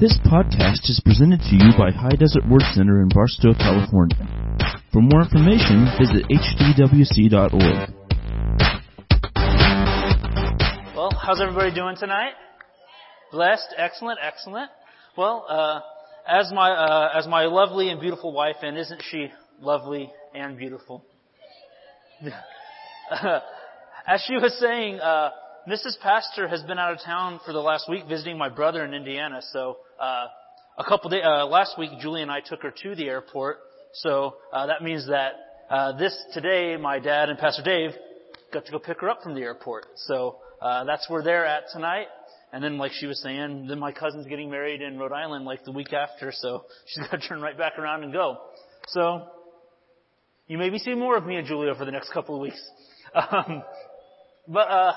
This podcast is presented to you by High Desert Word Center in Barstow, California. For more information, visit hdwc.org. Well, how's everybody doing tonight? Blessed, excellent, excellent. Well, uh, as my uh, as my lovely and beautiful wife, and isn't she lovely and beautiful? as she was saying, uh, Mrs. Pastor has been out of town for the last week visiting my brother in Indiana. So uh, a couple days uh, last week, Julie and I took her to the airport. So uh, that means that uh, this today, my dad and Pastor Dave got to go pick her up from the airport. So uh, that's where they're at tonight. And then, like she was saying, then my cousin's getting married in Rhode Island like the week after, so she's got to turn right back around and go. So you may be seeing more of me and Julia for the next couple of weeks. Um, but uh,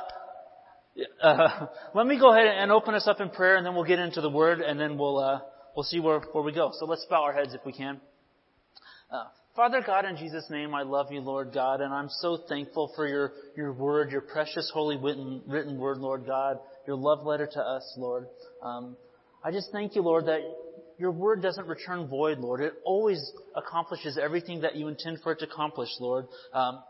uh, let me go ahead and open us up in prayer, and then we'll get into the Word, and then we'll uh, we'll see where where we go. So let's bow our heads if we can. Uh, Father God, in Jesus' name, I love you, Lord God, and I'm so thankful for your your Word, your precious, holy written written Word, Lord God, your love letter to us, Lord. Um, I just thank you, Lord, that your word doesn't return void, Lord. It always accomplishes everything that you intend for it to accomplish, Lord. Um,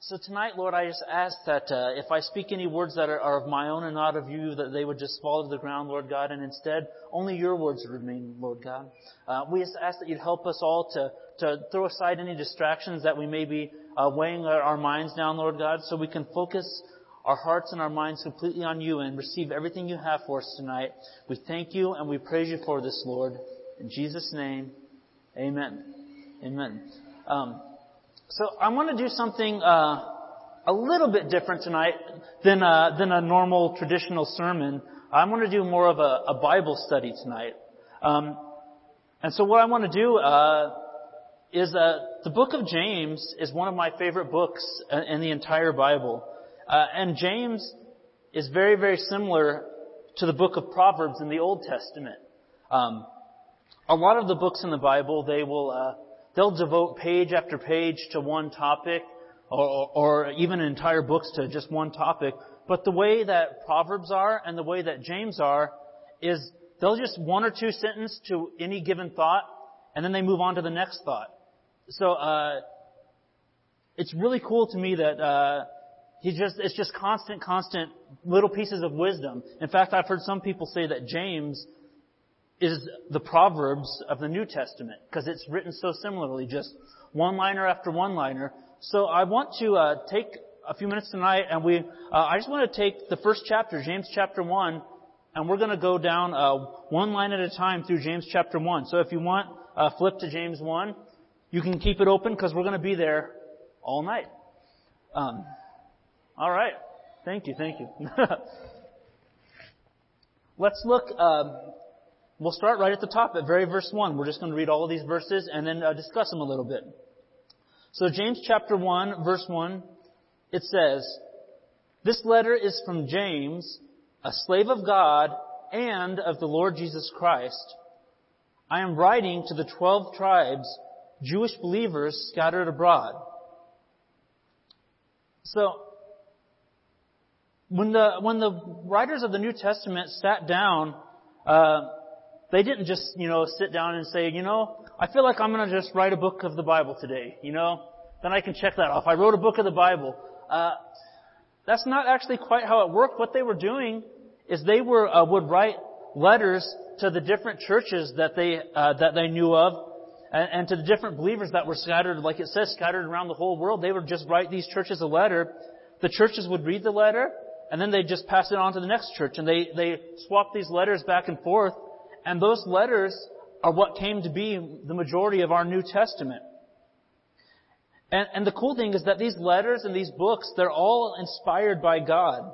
so tonight, Lord, I just ask that uh, if I speak any words that are, are, of my own and not of you, that they would just fall to the ground, Lord God, and instead only your words remain, Lord God. Uh, we just ask that you'd help us all to, to throw aside any distractions that we may be uh, weighing our, our minds down, Lord God, so we can focus our hearts and our minds completely on you and receive everything you have for us tonight. We thank you and we praise you for this, Lord. In Jesus' name, amen. Amen. Um, so I want to do something uh, a little bit different tonight than uh, than a normal traditional sermon. I want to do more of a, a Bible study tonight. Um, and so what I want to do uh, is uh, the book of James is one of my favorite books in the entire Bible, uh, and James is very very similar to the book of Proverbs in the Old Testament. Um, a lot of the books in the Bible they will uh, They'll devote page after page to one topic, or, or even entire books to just one topic. But the way that Proverbs are and the way that James are is they'll just one or two sentences to any given thought, and then they move on to the next thought. So uh, it's really cool to me that uh, he just it's just constant, constant little pieces of wisdom. In fact, I've heard some people say that James is the Proverbs of the New Testament because it's written so similarly, just one liner after one liner. So I want to uh, take a few minutes tonight, and we uh, I just want to take the first chapter, James chapter one, and we're going to go down uh, one line at a time through James chapter one. So if you want, uh, flip to James one. You can keep it open because we're going to be there all night. Um, all right. Thank you. Thank you. Let's look um, We'll start right at the top at very verse 1. We're just going to read all of these verses and then uh, discuss them a little bit. So James chapter 1, verse 1, it says, This letter is from James, a slave of God and of the Lord Jesus Christ. I am writing to the twelve tribes, Jewish believers scattered abroad. So, when the, when the writers of the New Testament sat down, uh, they didn't just, you know, sit down and say, you know, I feel like I'm going to just write a book of the Bible today, you know, then I can check that off. I wrote a book of the Bible. Uh, that's not actually quite how it worked. What they were doing is they were uh, would write letters to the different churches that they uh, that they knew of, and, and to the different believers that were scattered, like it says, scattered around the whole world. They would just write these churches a letter. The churches would read the letter, and then they'd just pass it on to the next church, and they they swap these letters back and forth and those letters are what came to be the majority of our New Testament. And, and the cool thing is that these letters and these books, they're all inspired by God.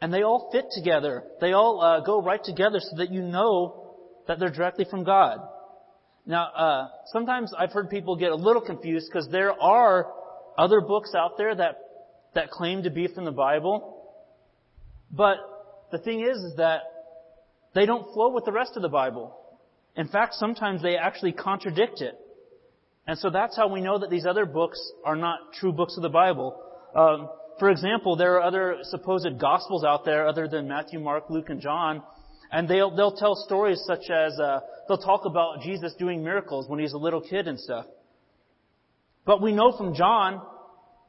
And they all fit together. They all uh, go right together so that you know that they're directly from God. Now, uh, sometimes I've heard people get a little confused because there are other books out there that that claim to be from the Bible. But the thing is, is that they don't flow with the rest of the Bible. In fact, sometimes they actually contradict it. And so that's how we know that these other books are not true books of the Bible. Um, for example, there are other supposed gospels out there other than Matthew, Mark, Luke, and John. And they'll, they'll tell stories such as, uh, they'll talk about Jesus doing miracles when he's a little kid and stuff. But we know from John,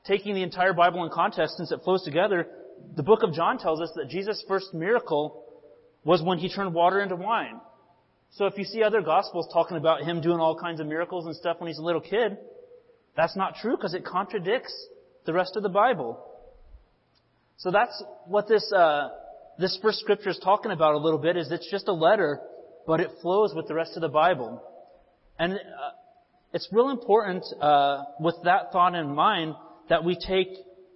taking the entire Bible in context since it flows together, the book of John tells us that Jesus' first miracle was when he turned water into wine. So if you see other gospels talking about him doing all kinds of miracles and stuff when he's a little kid, that's not true because it contradicts the rest of the Bible. So that's what this uh, this first scripture is talking about a little bit. Is it's just a letter, but it flows with the rest of the Bible, and uh, it's real important uh, with that thought in mind that we take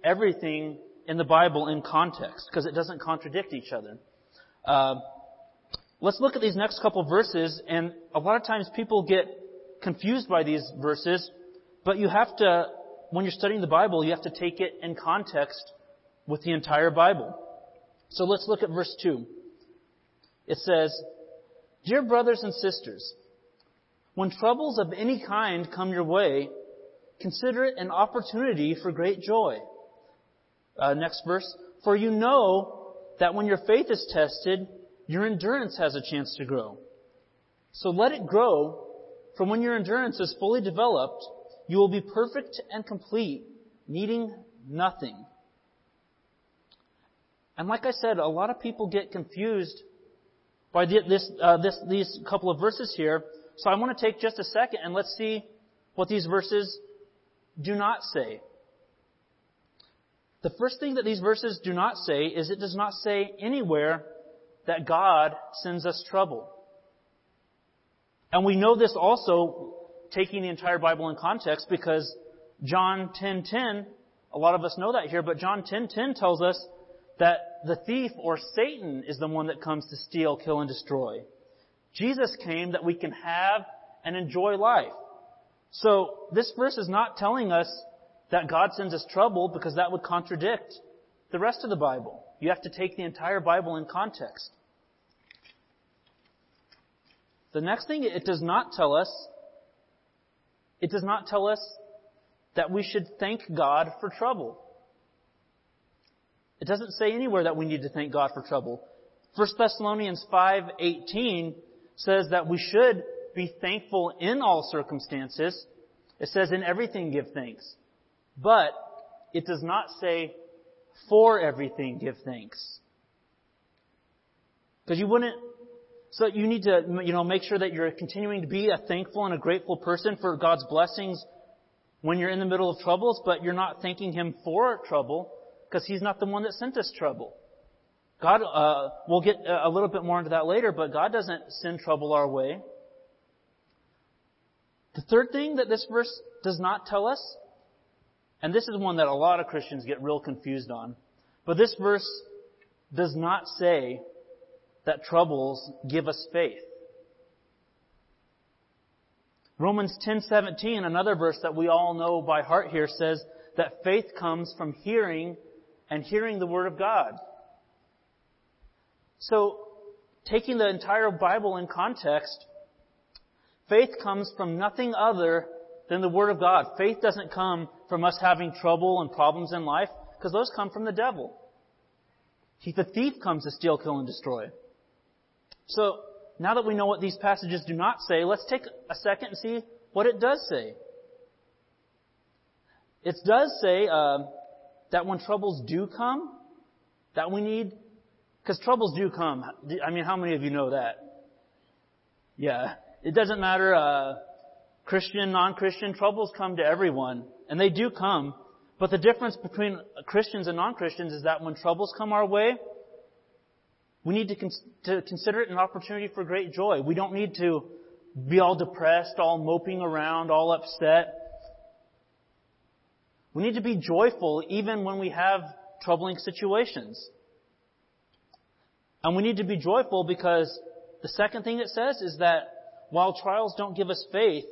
everything in the Bible in context because it doesn't contradict each other. Uh, let's look at these next couple verses, and a lot of times people get confused by these verses, but you have to, when you're studying the Bible, you have to take it in context with the entire Bible. So let's look at verse 2. It says, Dear brothers and sisters, when troubles of any kind come your way, consider it an opportunity for great joy. Uh, next verse. For you know that when your faith is tested, your endurance has a chance to grow. So let it grow, for when your endurance is fully developed, you will be perfect and complete, needing nothing. And like I said, a lot of people get confused by this, uh, this, these couple of verses here so I want to take just a second and let's see what these verses do not say. The first thing that these verses do not say is it does not say anywhere that God sends us trouble. And we know this also taking the entire Bible in context because John 10:10, a lot of us know that here, but John 10:10 tells us that the thief or Satan is the one that comes to steal, kill and destroy. Jesus came that we can have and enjoy life. So this verse is not telling us that God sends us trouble because that would contradict the rest of the Bible. You have to take the entire Bible in context. The next thing it does not tell us, it does not tell us that we should thank God for trouble. It doesn't say anywhere that we need to thank God for trouble. 1 Thessalonians 5:18 says that we should be thankful in all circumstances. It says in everything give thanks. But it does not say for everything give thanks. Because you wouldn't, so you need to, you know, make sure that you're continuing to be a thankful and a grateful person for God's blessings when you're in the middle of troubles, but you're not thanking Him for trouble because He's not the one that sent us trouble. God, uh, we'll get a little bit more into that later, but God doesn't send trouble our way. The third thing that this verse does not tell us, and this is one that a lot of Christians get real confused on, but this verse does not say that troubles give us faith. Romans 10:17, another verse that we all know by heart here says that faith comes from hearing and hearing the word of God. So, taking the entire Bible in context, faith comes from nothing other than the Word of God. Faith doesn't come from us having trouble and problems in life, because those come from the devil. He, the thief comes to steal, kill, and destroy. So, now that we know what these passages do not say, let's take a second and see what it does say. It does say uh, that when troubles do come, that we need because troubles do come. I mean, how many of you know that? Yeah. It doesn't matter, uh, Christian, non-Christian, troubles come to everyone. And they do come. But the difference between Christians and non-Christians is that when troubles come our way, we need to, to consider it an opportunity for great joy. We don't need to be all depressed, all moping around, all upset. We need to be joyful even when we have troubling situations. And we need to be joyful because the second thing it says is that while trials don't give us faith,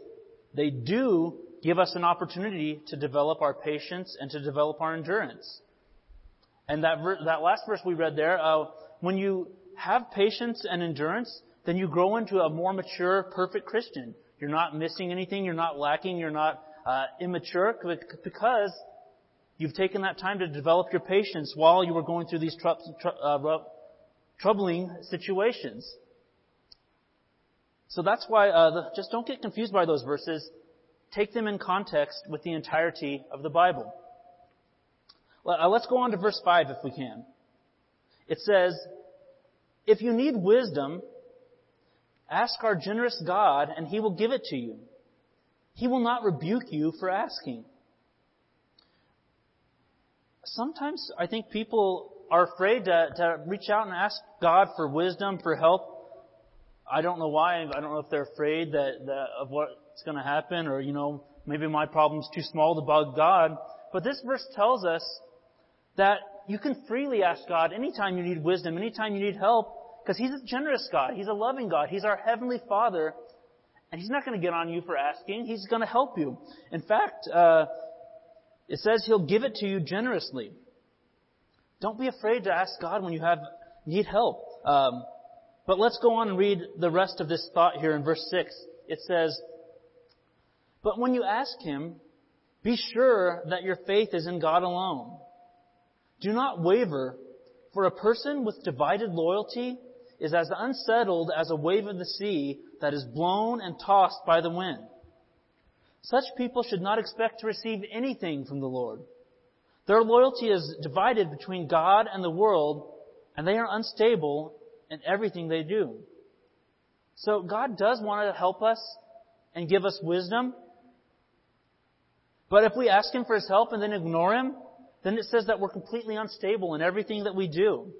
they do give us an opportunity to develop our patience and to develop our endurance. And that ver- that last verse we read there, uh, when you have patience and endurance, then you grow into a more mature, perfect Christian. You're not missing anything. You're not lacking. You're not uh, immature because you've taken that time to develop your patience while you were going through these tr- tr- uh, troubling situations. So that's why, uh, the, just don't get confused by those verses. Take them in context with the entirety of the Bible. Uh, let's go on to verse 5 if we can. It says, If you need wisdom, ask our generous God and He will give it to you. He will not rebuke you for asking. Sometimes I think people are afraid to, to reach out and ask God for wisdom, for help. I don't know why. I don't know if they're afraid that, that of what's going to happen or, you know, maybe my problem's too small to bug God. But this verse tells us that you can freely ask God anytime you need wisdom, anytime you need help, because He's a generous God. He's a loving God. He's our Heavenly Father. And He's not going to get on you for asking. He's going to help you. In fact, uh, it says He'll give it to you generously. Don't be afraid to ask God when you have need help. Um, but let's go on and read the rest of this thought here in verse 6. It says, But when you ask Him, be sure that your faith is in God alone. Do not waver, for a person with divided loyalty is as unsettled as a wave of the sea that is blown and tossed by the wind. Such people should not expect to receive anything from the Lord. Their loyalty is divided between God and the world, and they are unstable in everything they do. So God does want to help us and give us wisdom. But if we ask Him for His help and then ignore Him, then it says that we're completely unstable in everything that we do.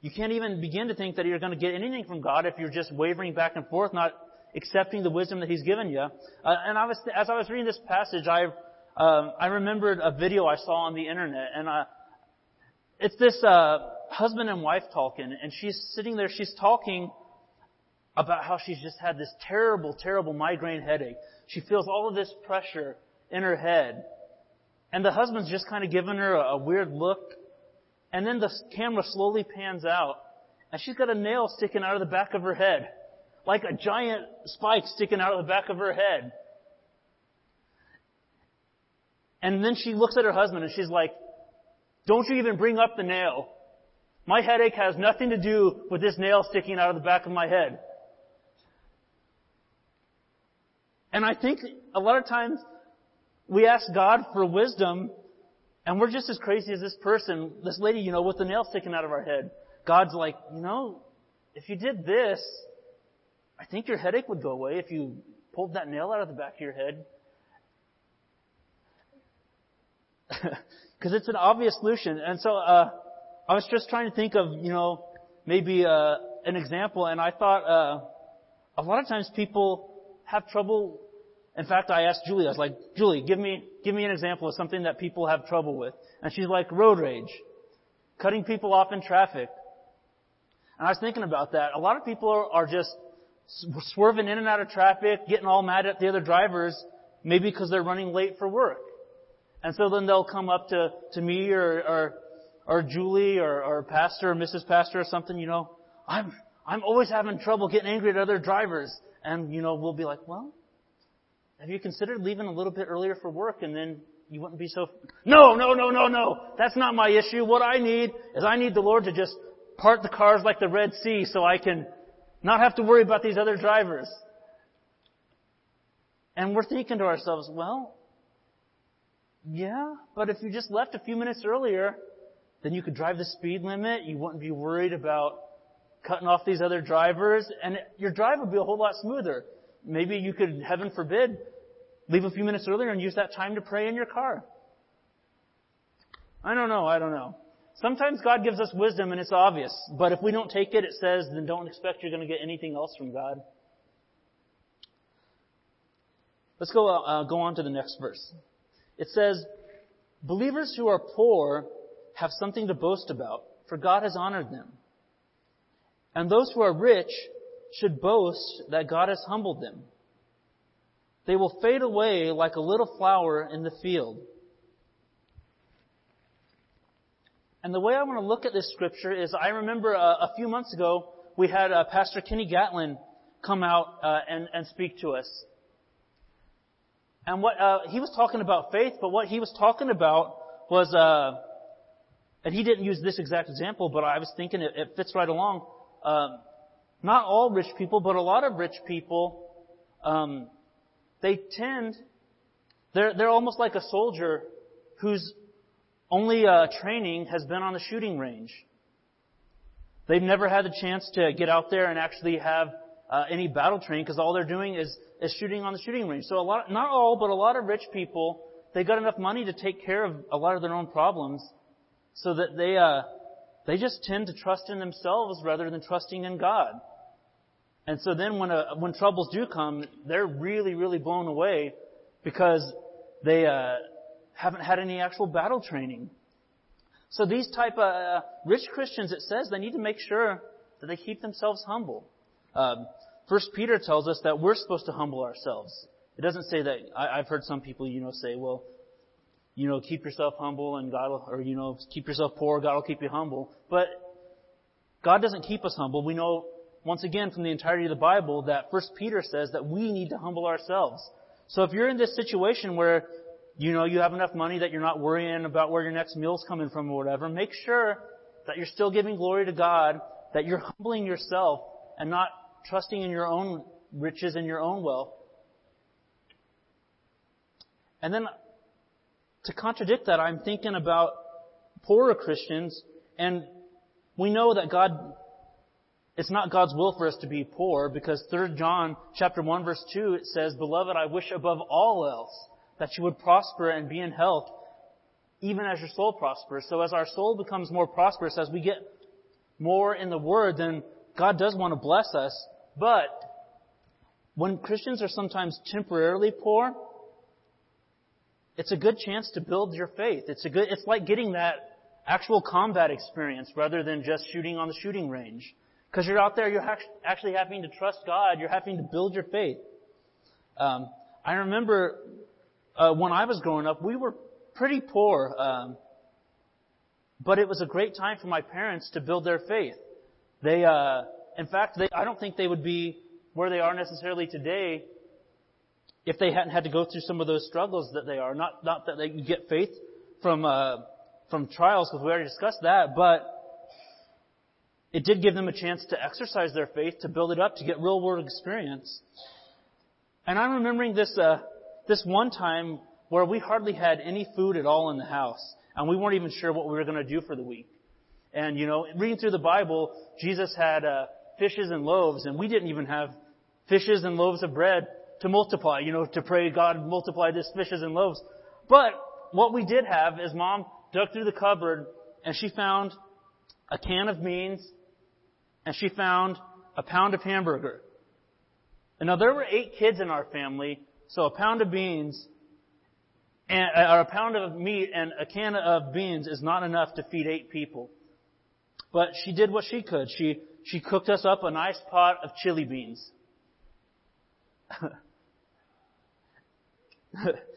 You can't even begin to think that you're going to get anything from God if you're just wavering back and forth, not accepting the wisdom that He's given you. Uh, and I was, as I was reading this passage, I, um, I remembered a video I saw on the internet, and uh, it's this uh, husband and wife talking, and she's sitting there, she's talking about how she's just had this terrible, terrible migraine headache. She feels all of this pressure in her head. And the husband's just kind of giving her a, a weird look. And then the camera slowly pans out, and she's got a nail sticking out of the back of her head. Like a giant spike sticking out of the back of her head. And then she looks at her husband and she's like, don't you even bring up the nail. My headache has nothing to do with this nail sticking out of the back of my head. And I think a lot of times we ask God for wisdom, and we're just as crazy as this person, this lady, you know, with the nail sticking out of our head. God's like, you know, if you did this, I think your headache would go away if you pulled that nail out of the back of your head. Because it's an obvious solution. And so, uh, I was just trying to think of, you know, maybe, uh, an example, and I thought, uh, a lot of times people have trouble in fact, I asked Julie, I was like, Julie, give me, give me an example of something that people have trouble with. And she's like, road rage. Cutting people off in traffic. And I was thinking about that. A lot of people are, are just swerving in and out of traffic, getting all mad at the other drivers, maybe because they're running late for work. And so then they'll come up to, to me or, or, or Julie or, or Pastor or Mrs. Pastor or something, you know, I'm, I'm always having trouble getting angry at other drivers. And, you know, we'll be like, well, have you considered leaving a little bit earlier for work and then you wouldn't be so, no, no, no, no, no. That's not my issue. What I need is I need the Lord to just part the cars like the Red Sea so I can not have to worry about these other drivers. And we're thinking to ourselves, well, yeah, but if you just left a few minutes earlier, then you could drive the speed limit. You wouldn't be worried about cutting off these other drivers, and your drive would be a whole lot smoother. Maybe you could, heaven forbid, leave a few minutes earlier and use that time to pray in your car. I don't know, I don't know. Sometimes God gives us wisdom and it's obvious, but if we don't take it, it says, then don't expect you're going to get anything else from God. Let's go, uh, go on to the next verse. It says, Believers who are poor have something to boast about, for God has honored them. And those who are rich should boast that God has humbled them. They will fade away like a little flower in the field. And the way I want to look at this scripture is I remember a, a few months ago we had uh, Pastor Kenny Gatlin come out uh, and, and speak to us. And what uh, he was talking about faith, but what he was talking about was uh, and he didn't use this exact example, but I was thinking it, it fits right along. Um, not all rich people, but a lot of rich people, um, they tend, they're, they're almost like a soldier whose only uh, training has been on the shooting range. They've never had the chance to get out there and actually have uh, any battle training because all they're doing is, is shooting on the shooting range. So a lot, not all, but a lot of rich people, they got enough money to take care of a lot of their own problems, so that they uh, they just tend to trust in themselves rather than trusting in God. And so then when a, when troubles do come, they're really really blown away because they uh, haven't had any actual battle training. So these type of uh, rich Christians, it says they need to make sure that they keep themselves humble. Um, First Peter tells us that we're supposed to humble ourselves. It doesn't say that. I, I've heard some people, you know, say, well, you know, keep yourself humble and God will, or you know, keep yourself poor, God will keep you humble. But God doesn't keep us humble. We know once again from the entirety of the Bible that First Peter says that we need to humble ourselves. So if you're in this situation where you know you have enough money that you're not worrying about where your next meal's coming from or whatever, make sure that you're still giving glory to God, that you're humbling yourself and not trusting in your own riches and your own wealth. And then to contradict that, I'm thinking about poorer Christians, and we know that God, it's not God's will for us to be poor, because 3 John chapter 1 verse 2, it says, Beloved, I wish above all else that you would prosper and be in health, even as your soul prospers. So as our soul becomes more prosperous, as we get more in the Word, then God does want to bless us. But when Christians are sometimes temporarily poor, it's a good chance to build your faith. It's a good, it's like getting that actual combat experience rather than just shooting on the shooting range. Because you're out there, you're actually having to trust God. You're having to build your faith. Um, I remember uh, when I was growing up, we were pretty poor, um, but it was a great time for my parents to build their faith. They, uh, in fact, they, I don't think they would be where they are necessarily today if they hadn't had to go through some of those struggles that they are. Not, not that they get faith from, uh, from trials, because we already discussed that, but it did give them a chance to exercise their faith, to build it up, to get real world experience. And I'm remembering this, uh, this one time where we hardly had any food at all in the house, and we weren't even sure what we were going to do for the week. And you know, reading through the Bible, Jesus had uh, fishes and loaves, and we didn't even have fishes and loaves of bread to multiply, you know, to pray, God, multiply this fishes and loaves. But what we did have is mom dug through the cupboard and she found a can of beans and she found a pound of hamburger. And now there were eight kids in our family, so a pound of beans and, uh, or a pound of meat and a can of beans is not enough to feed eight people. But she did what she could. She, she cooked us up a nice pot of chili beans.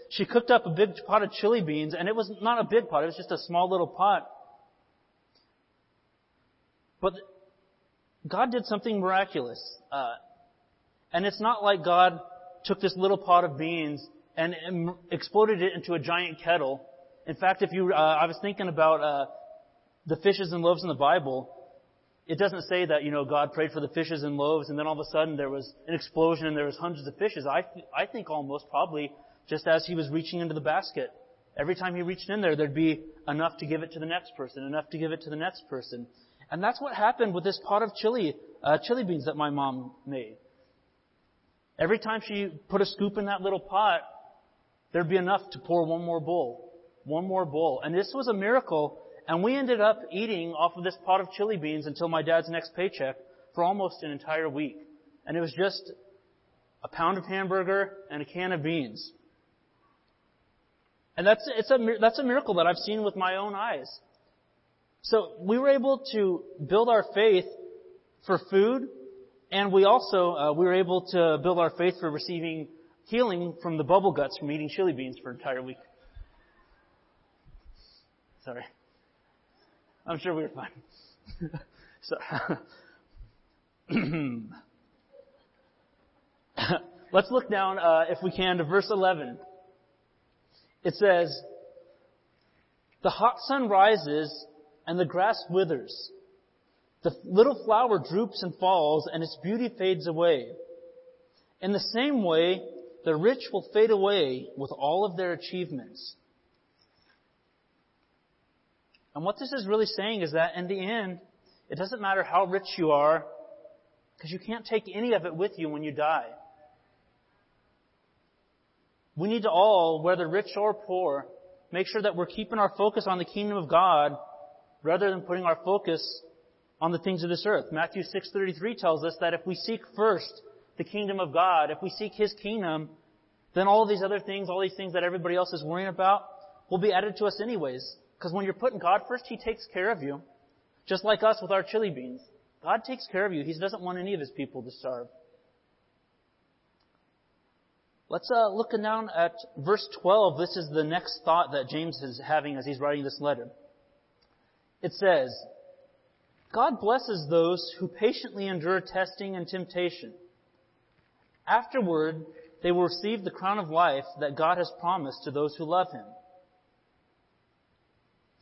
she cooked up a big pot of chili beans, and it was not a big pot, it was just a small little pot. But God did something miraculous. Uh, and it's not like God took this little pot of beans and exploded it into a giant kettle. In fact, if you, uh, I was thinking about uh, the fishes and loaves in the Bible. It doesn't say that you know God prayed for the fishes and loaves, and then all of a sudden there was an explosion and there was hundreds of fishes. I I think almost probably just as he was reaching into the basket. Every time he reached in there, there'd be enough to give it to the next person, enough to give it to the next person. And that's what happened with this pot of chili, uh, chili beans that my mom made. Every time she put a scoop in that little pot, there'd be enough to pour one more bowl. One more bowl. And this was a miracle. And we ended up eating off of this pot of chili beans until my dad's next paycheck for almost an entire week. And it was just a pound of hamburger and a can of beans. And that's, it's a, that's a miracle that I've seen with my own eyes. So we were able to build our faith for food, and we also, uh, we were able to build our faith for receiving healing from the bubble guts from eating chili beans for an entire week. Sorry. I'm sure we were fine. so, let's look down, uh, if we can, to verse 11. It says, The hot sun rises and the grass withers. The little flower droops and falls, and its beauty fades away. In the same way, the rich will fade away with all of their achievements. And what this is really saying is that in the end, it doesn't matter how rich you are, because you can't take any of it with you when you die. We need to all, whether rich or poor, make sure that we're keeping our focus on the kingdom of God rather than putting our focus on the things of this earth. Matthew 6:33 tells us that if we seek first the kingdom of God, if we seek his kingdom, then all these other things, all these things that everybody else is worrying about will be added to us anyways. Because when you're putting God first, he takes care of you. Just like us with our chili beans. God takes care of you. He doesn't want any of his people to starve. Let's uh, look down at verse 12. This is the next thought that James is having as he's writing this letter. It says, God blesses those who patiently endure testing and temptation. Afterward, they will receive the crown of life that God has promised to those who love Him.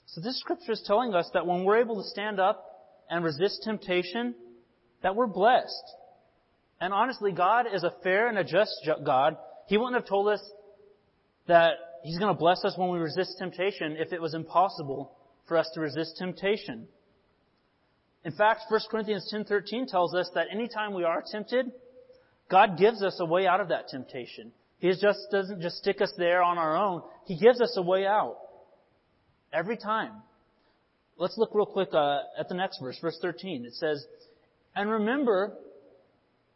So this scripture is telling us that when we're able to stand up and resist temptation, that we're blessed. And honestly, God is a fair and a just God he wouldn't have told us that He's going to bless us when we resist temptation if it was impossible for us to resist temptation. In fact, 1 Corinthians 10:13 tells us that anytime we are tempted, God gives us a way out of that temptation. He just doesn't just stick us there on our own. He gives us a way out. Every time. Let's look real quick uh, at the next verse, verse 13. It says, And remember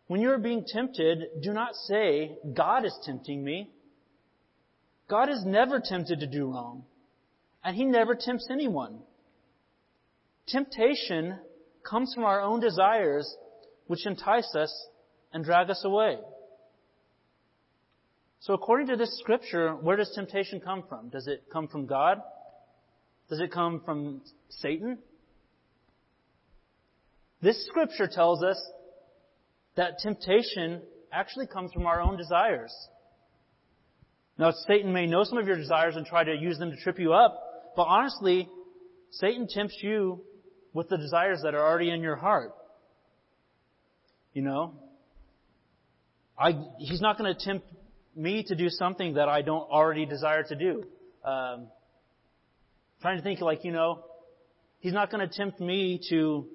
when you are being tempted, do not say, God is tempting me. God is never tempted to do wrong. And He never tempts anyone. Temptation comes from our own desires, which entice us and drag us away. So according to this scripture, where does temptation come from? Does it come from God? Does it come from Satan? This scripture tells us that temptation actually comes from our own desires. Now, Satan may know some of your desires and try to use them to trip you up, but honestly, Satan tempts you with the desires that are already in your heart. You know? I, he's not going to tempt me to do something that I don't already desire to do. Um, trying to think like, you know, he's not going to tempt me to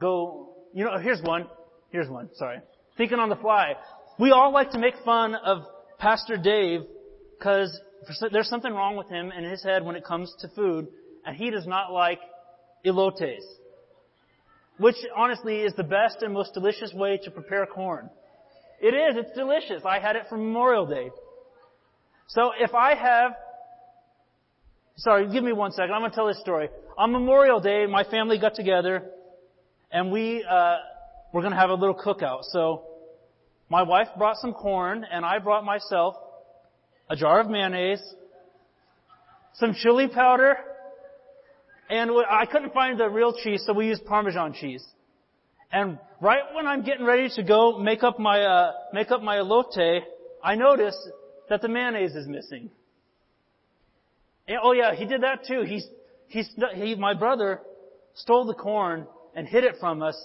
go, you know, here's one. Here's one, sorry. Thinking on the fly. We all like to make fun of Pastor Dave because there's something wrong with him in his head when it comes to food, and he does not like elotes. Which honestly is the best and most delicious way to prepare corn. It is, it's delicious. I had it for Memorial Day. So if I have, sorry, give me one second, I'm gonna tell this story. On Memorial Day, my family got together, and we, uh, we're going to have a little cookout. So my wife brought some corn and I brought myself a jar of mayonnaise, some chili powder, and I couldn't find the real cheese, so we used Parmesan cheese. And right when I'm getting ready to go make up my uh, make up my elote, I notice that the mayonnaise is missing. And, oh yeah, he did that too. He's he's he my brother stole the corn and hid it from us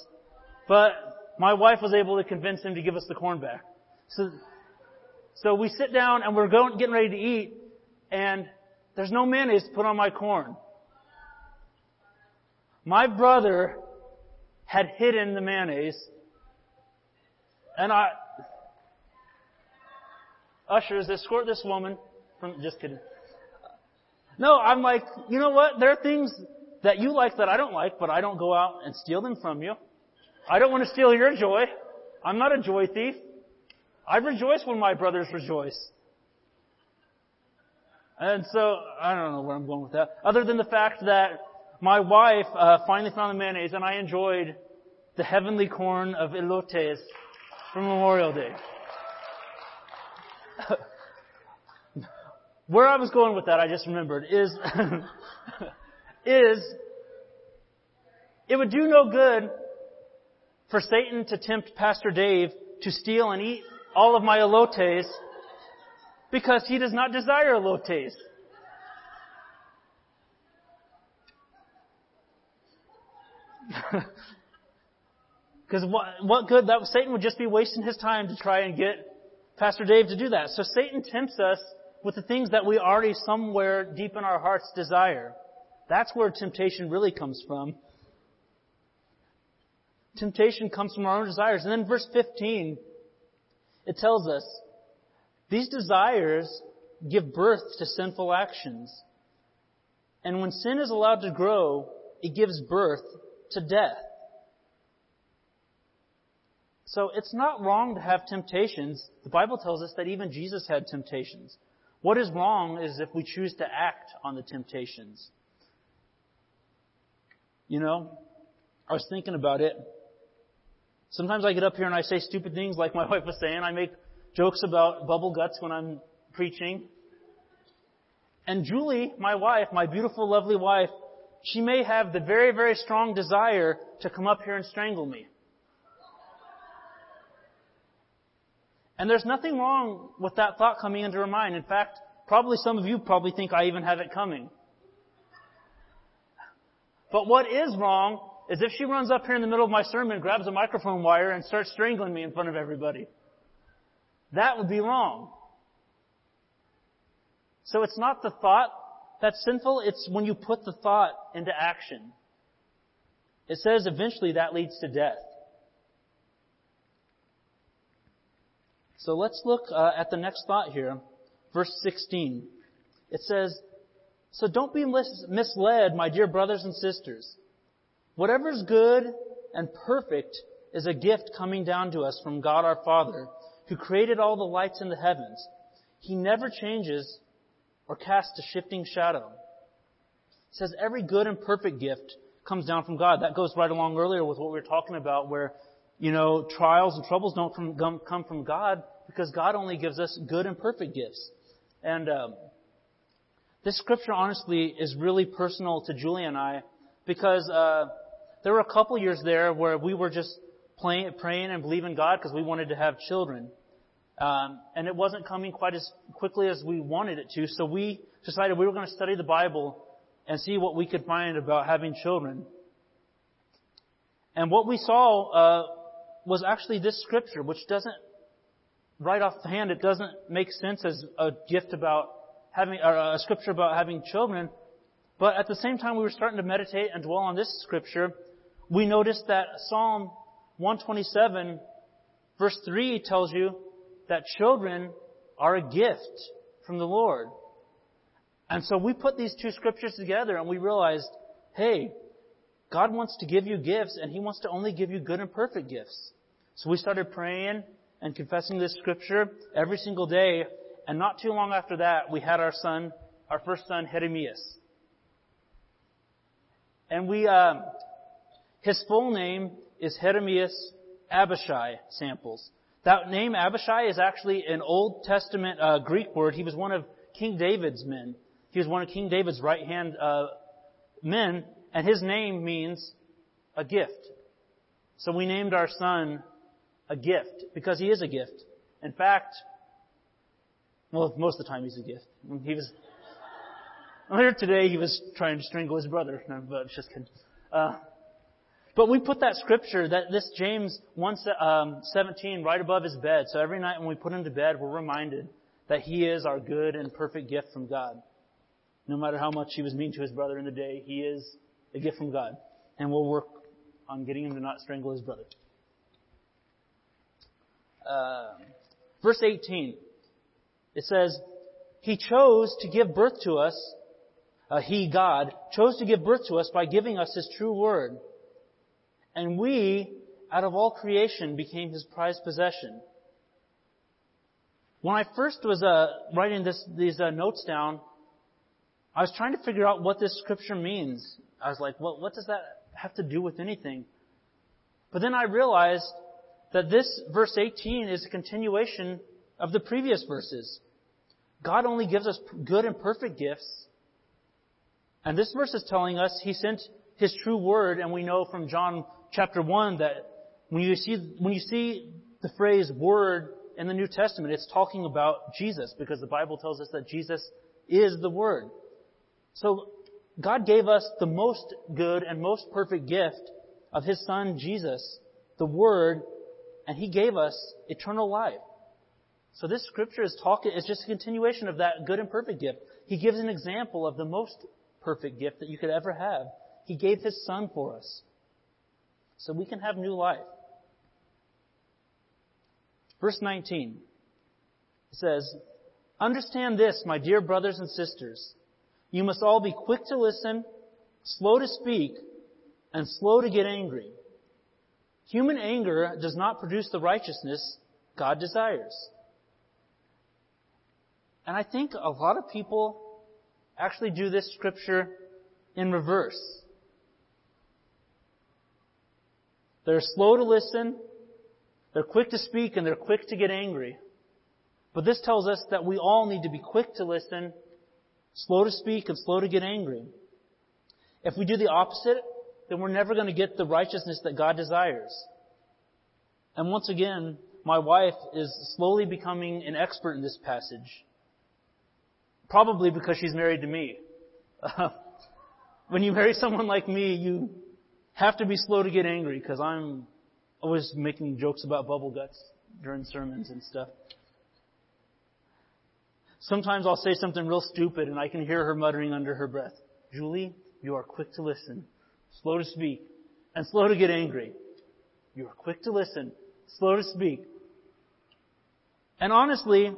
but my wife was able to convince him to give us the corn back. So, so we sit down and we're going, getting ready to eat, and there's no mayonnaise put on my corn. My brother had hidden the mayonnaise, and I, ushers, escort this woman from, just kidding. No, I'm like, you know what? There are things that you like that I don't like, but I don't go out and steal them from you. I don't want to steal your joy. I'm not a joy thief. I rejoice when my brothers rejoice. And so, I don't know where I'm going with that. Other than the fact that my wife uh, finally found the mayonnaise and I enjoyed the heavenly corn of elotes for Memorial Day. where I was going with that, I just remembered, is, is, it would do no good for Satan to tempt Pastor Dave to steal and eat all of my elotes because he does not desire elotes. Because what, what good, that Satan would just be wasting his time to try and get Pastor Dave to do that. So Satan tempts us with the things that we already somewhere deep in our hearts desire. That's where temptation really comes from. Temptation comes from our own desires. And then verse 15, it tells us, these desires give birth to sinful actions. And when sin is allowed to grow, it gives birth to death. So it's not wrong to have temptations. The Bible tells us that even Jesus had temptations. What is wrong is if we choose to act on the temptations. You know, I was thinking about it. Sometimes I get up here and I say stupid things like my wife was saying. I make jokes about bubble guts when I'm preaching. And Julie, my wife, my beautiful, lovely wife, she may have the very, very strong desire to come up here and strangle me. And there's nothing wrong with that thought coming into her mind. In fact, probably some of you probably think I even have it coming. But what is wrong is if she runs up here in the middle of my sermon, grabs a microphone wire, and starts strangling me in front of everybody. That would be wrong. So it's not the thought that's sinful, it's when you put the thought into action. It says eventually that leads to death. So let's look uh, at the next thought here, verse 16. It says, So don't be mis- misled, my dear brothers and sisters. Whatever is good and perfect is a gift coming down to us from God our Father, who created all the lights in the heavens. He never changes or casts a shifting shadow. It says every good and perfect gift comes down from God. That goes right along earlier with what we were talking about where you know, trials and troubles don't from, come from God because God only gives us good and perfect gifts. And um, this scripture, honestly, is really personal to Julie and I because uh, there were a couple years there where we were just playing, praying and believing God because we wanted to have children. Um, and it wasn't coming quite as quickly as we wanted it to, so we decided we were going to study the Bible and see what we could find about having children. And what we saw uh, was actually this scripture, which doesn't, right off the hand, it doesn't make sense as a gift about having, or a scripture about having children. But at the same time, we were starting to meditate and dwell on this scripture. We noticed that Psalm 127, verse 3 tells you that children are a gift from the Lord. And so we put these two scriptures together and we realized, hey, God wants to give you gifts, and He wants to only give you good and perfect gifts. So we started praying and confessing this scripture every single day, and not too long after that, we had our son, our first son, Jeremias. And we, uh, his full name is Jeremias Abishai Samples. That name Abishai is actually an Old Testament uh, Greek word. He was one of King David's men. He was one of King David's right hand uh, men, and his name means a gift. So we named our son a gift because he is a gift. In fact, well, most of the time he's a gift. He was, earlier today he was trying to strangle his brother, no, but just kidding. Uh, but we put that scripture, that this James 1:17, um, right above his bed. So every night when we put him to bed, we're reminded that he is our good and perfect gift from God. No matter how much he was mean to his brother in the day, he is a gift from God. And we'll work on getting him to not strangle his brother. Uh, verse 18, it says, He chose to give birth to us, uh, He, God, chose to give birth to us by giving us His true word. And we, out of all creation, became His prized possession. When I first was uh, writing this, these uh, notes down, I was trying to figure out what this scripture means. I was like, well, what does that have to do with anything? But then I realized that this verse 18 is a continuation of the previous verses. God only gives us good and perfect gifts. And this verse is telling us He sent His true word, and we know from John chapter 1 that when you see, when you see the phrase word in the New Testament, it's talking about Jesus, because the Bible tells us that Jesus is the Word. So God gave us the most good and most perfect gift, of His Son Jesus, the Word, and He gave us eternal life. So this scripture is talking, is just a continuation of that good and perfect gift. He gives an example of the most perfect gift that you could ever have. He gave His Son for us. So we can have new life. Verse 19 says, Understand this, my dear brothers and sisters. You must all be quick to listen, slow to speak, and slow to get angry. Human anger does not produce the righteousness God desires. And I think a lot of people actually do this scripture in reverse. They're slow to listen, they're quick to speak, and they're quick to get angry. But this tells us that we all need to be quick to listen, slow to speak, and slow to get angry. If we do the opposite, then we're never going to get the righteousness that God desires. And once again, my wife is slowly becoming an expert in this passage. Probably because she's married to me. when you marry someone like me, you have to be slow to get angry because I'm always making jokes about bubble guts during sermons and stuff. Sometimes I'll say something real stupid and I can hear her muttering under her breath, Julie, you are quick to listen, slow to speak, and slow to get angry. You are quick to listen, slow to speak. And honestly,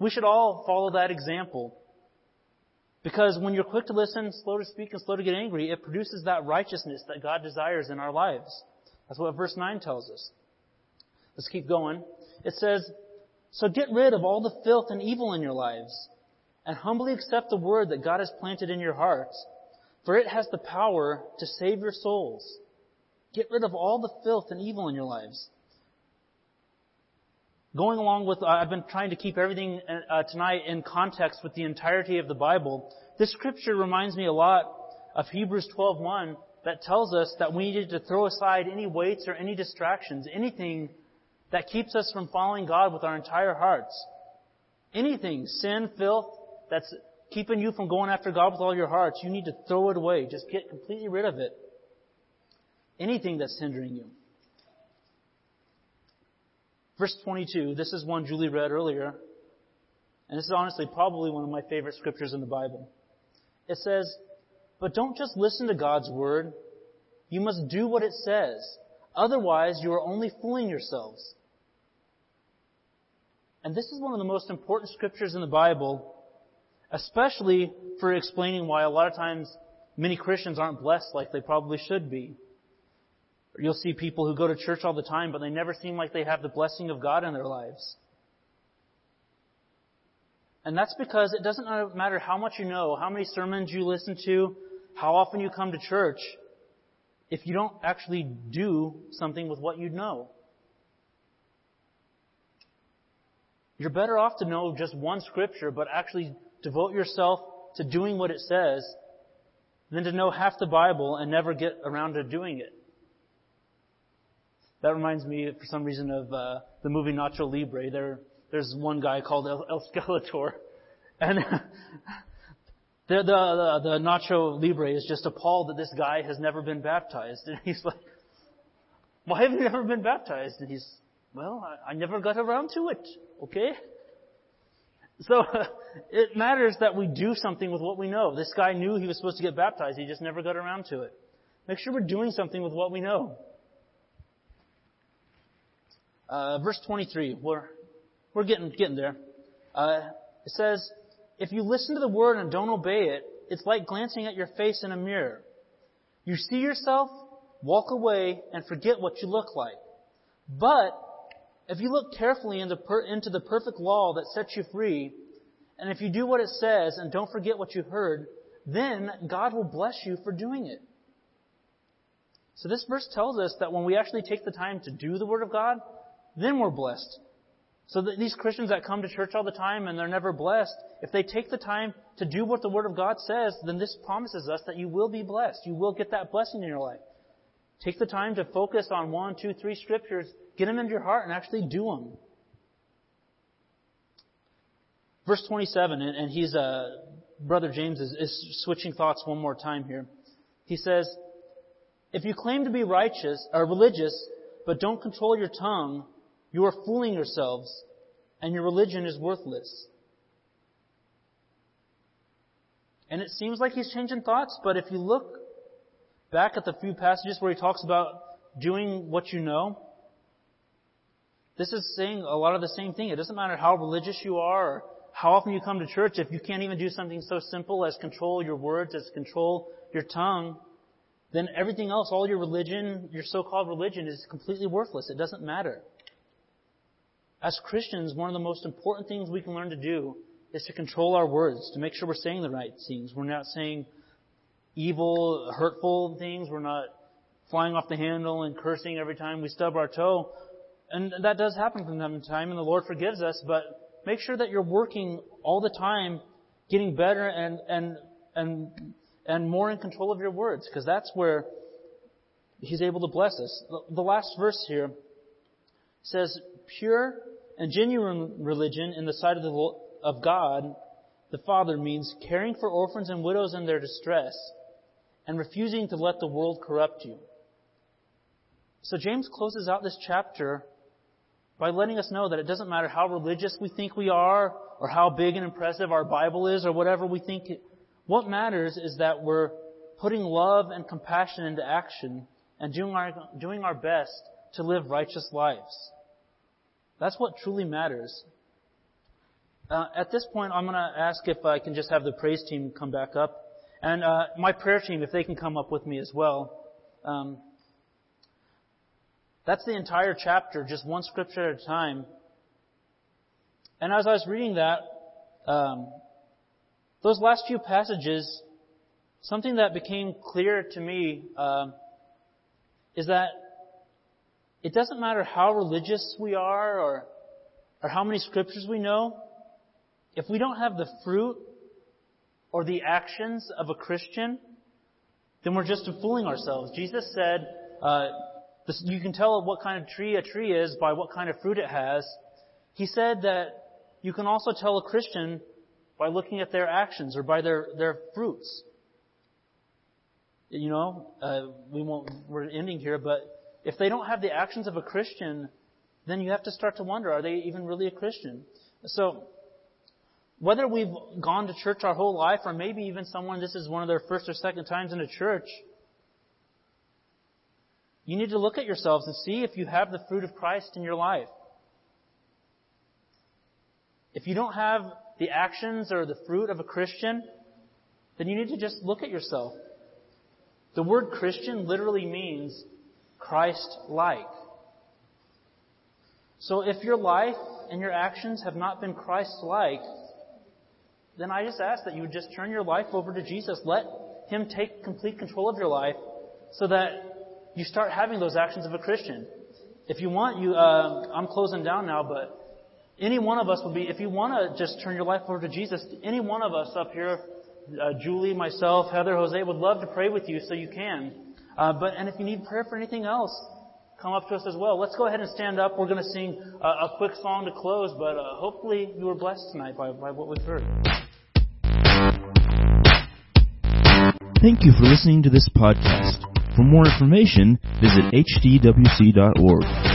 we should all follow that example. Because when you're quick to listen, slow to speak, and slow to get angry, it produces that righteousness that God desires in our lives. That's what verse 9 tells us. Let's keep going. It says, So get rid of all the filth and evil in your lives, and humbly accept the word that God has planted in your hearts, for it has the power to save your souls. Get rid of all the filth and evil in your lives. Going along with, uh, I've been trying to keep everything uh, tonight in context with the entirety of the Bible. This scripture reminds me a lot of Hebrews 12:1, that tells us that we need to throw aside any weights or any distractions, anything that keeps us from following God with our entire hearts. Anything, sin, filth, that's keeping you from going after God with all your hearts, you need to throw it away. Just get completely rid of it. Anything that's hindering you. Verse 22, this is one Julie read earlier, and this is honestly probably one of my favorite scriptures in the Bible. It says, but don't just listen to God's word. You must do what it says. Otherwise, you are only fooling yourselves. And this is one of the most important scriptures in the Bible, especially for explaining why a lot of times many Christians aren't blessed like they probably should be. You'll see people who go to church all the time, but they never seem like they have the blessing of God in their lives. And that's because it doesn't matter how much you know, how many sermons you listen to, how often you come to church if you don't actually do something with what you know. You're better off to know just one scripture, but actually devote yourself to doing what it says than to know half the Bible and never get around to doing it. That reminds me, for some reason, of uh, the movie Nacho Libre. There, there's one guy called El, El Skeletor, and The, the, the, the Nacho Libre is just appalled that this guy has never been baptized. And he's like, why have you never been baptized? And he's, well, I, I never got around to it. Okay? So, it matters that we do something with what we know. This guy knew he was supposed to get baptized. He just never got around to it. Make sure we're doing something with what we know. Uh, verse 23. We're, we're getting, getting there. Uh, it says, if you listen to the word and don't obey it, it's like glancing at your face in a mirror. You see yourself, walk away, and forget what you look like. But if you look carefully into, per, into the perfect law that sets you free, and if you do what it says and don't forget what you heard, then God will bless you for doing it. So this verse tells us that when we actually take the time to do the Word of God, then we're blessed. So that these Christians that come to church all the time and they're never blessed, if they take the time to do what the Word of God says, then this promises us that you will be blessed. You will get that blessing in your life. Take the time to focus on one, two, three scriptures, get them into your heart and actually do them. Verse 27, and he's, uh, Brother James is, is switching thoughts one more time here. He says, If you claim to be righteous or religious, but don't control your tongue, you are fooling yourselves, and your religion is worthless. And it seems like he's changing thoughts, but if you look back at the few passages where he talks about doing what you know, this is saying a lot of the same thing. It doesn't matter how religious you are or how often you come to church, if you can't even do something so simple as control your words, as control your tongue, then everything else, all your religion, your so-called religion is completely worthless. It doesn't matter. As Christians, one of the most important things we can learn to do is to control our words, to make sure we're saying the right things. We're not saying evil, hurtful things. We're not flying off the handle and cursing every time we stub our toe. And that does happen from time to time, and the Lord forgives us, but make sure that you're working all the time, getting better and, and, and, and more in control of your words, because that's where He's able to bless us. The last verse here says, pure and genuine religion in the sight of the of God, the Father, means caring for orphans and widows in their distress and refusing to let the world corrupt you. So James closes out this chapter by letting us know that it doesn't matter how religious we think we are or how big and impressive our Bible is or whatever we think. What matters is that we're putting love and compassion into action and doing our, doing our best to live righteous lives. That's what truly matters. Uh, at this point, I'm going to ask if I can just have the praise team come back up. And uh, my prayer team, if they can come up with me as well. Um, that's the entire chapter, just one scripture at a time. And as I was reading that, um, those last few passages, something that became clear to me uh, is that it doesn't matter how religious we are or, or how many scriptures we know. If we don't have the fruit or the actions of a Christian, then we're just fooling ourselves. Jesus said, uh, you can tell what kind of tree a tree is by what kind of fruit it has. He said that you can also tell a Christian by looking at their actions or by their, their fruits. You know, uh, we won't, we're ending here, but if they don't have the actions of a Christian, then you have to start to wonder, are they even really a Christian? So, whether we've gone to church our whole life, or maybe even someone this is one of their first or second times in a church, you need to look at yourselves and see if you have the fruit of Christ in your life. If you don't have the actions or the fruit of a Christian, then you need to just look at yourself. The word Christian literally means Christ-like. So if your life and your actions have not been Christ-like, then I just ask that you would just turn your life over to Jesus. Let Him take complete control of your life so that you start having those actions of a Christian. If you want, you, uh, I'm closing down now, but any one of us would be, if you want to just turn your life over to Jesus, any one of us up here, uh, Julie, myself, Heather, Jose, would love to pray with you so you can. Uh, but, and if you need prayer for anything else, come up to us as well. Let's go ahead and stand up. We're going to sing a, a quick song to close, but uh, hopefully you were blessed tonight by, by what we've heard. Thank you for listening to this podcast. For more information, visit hdwc.org.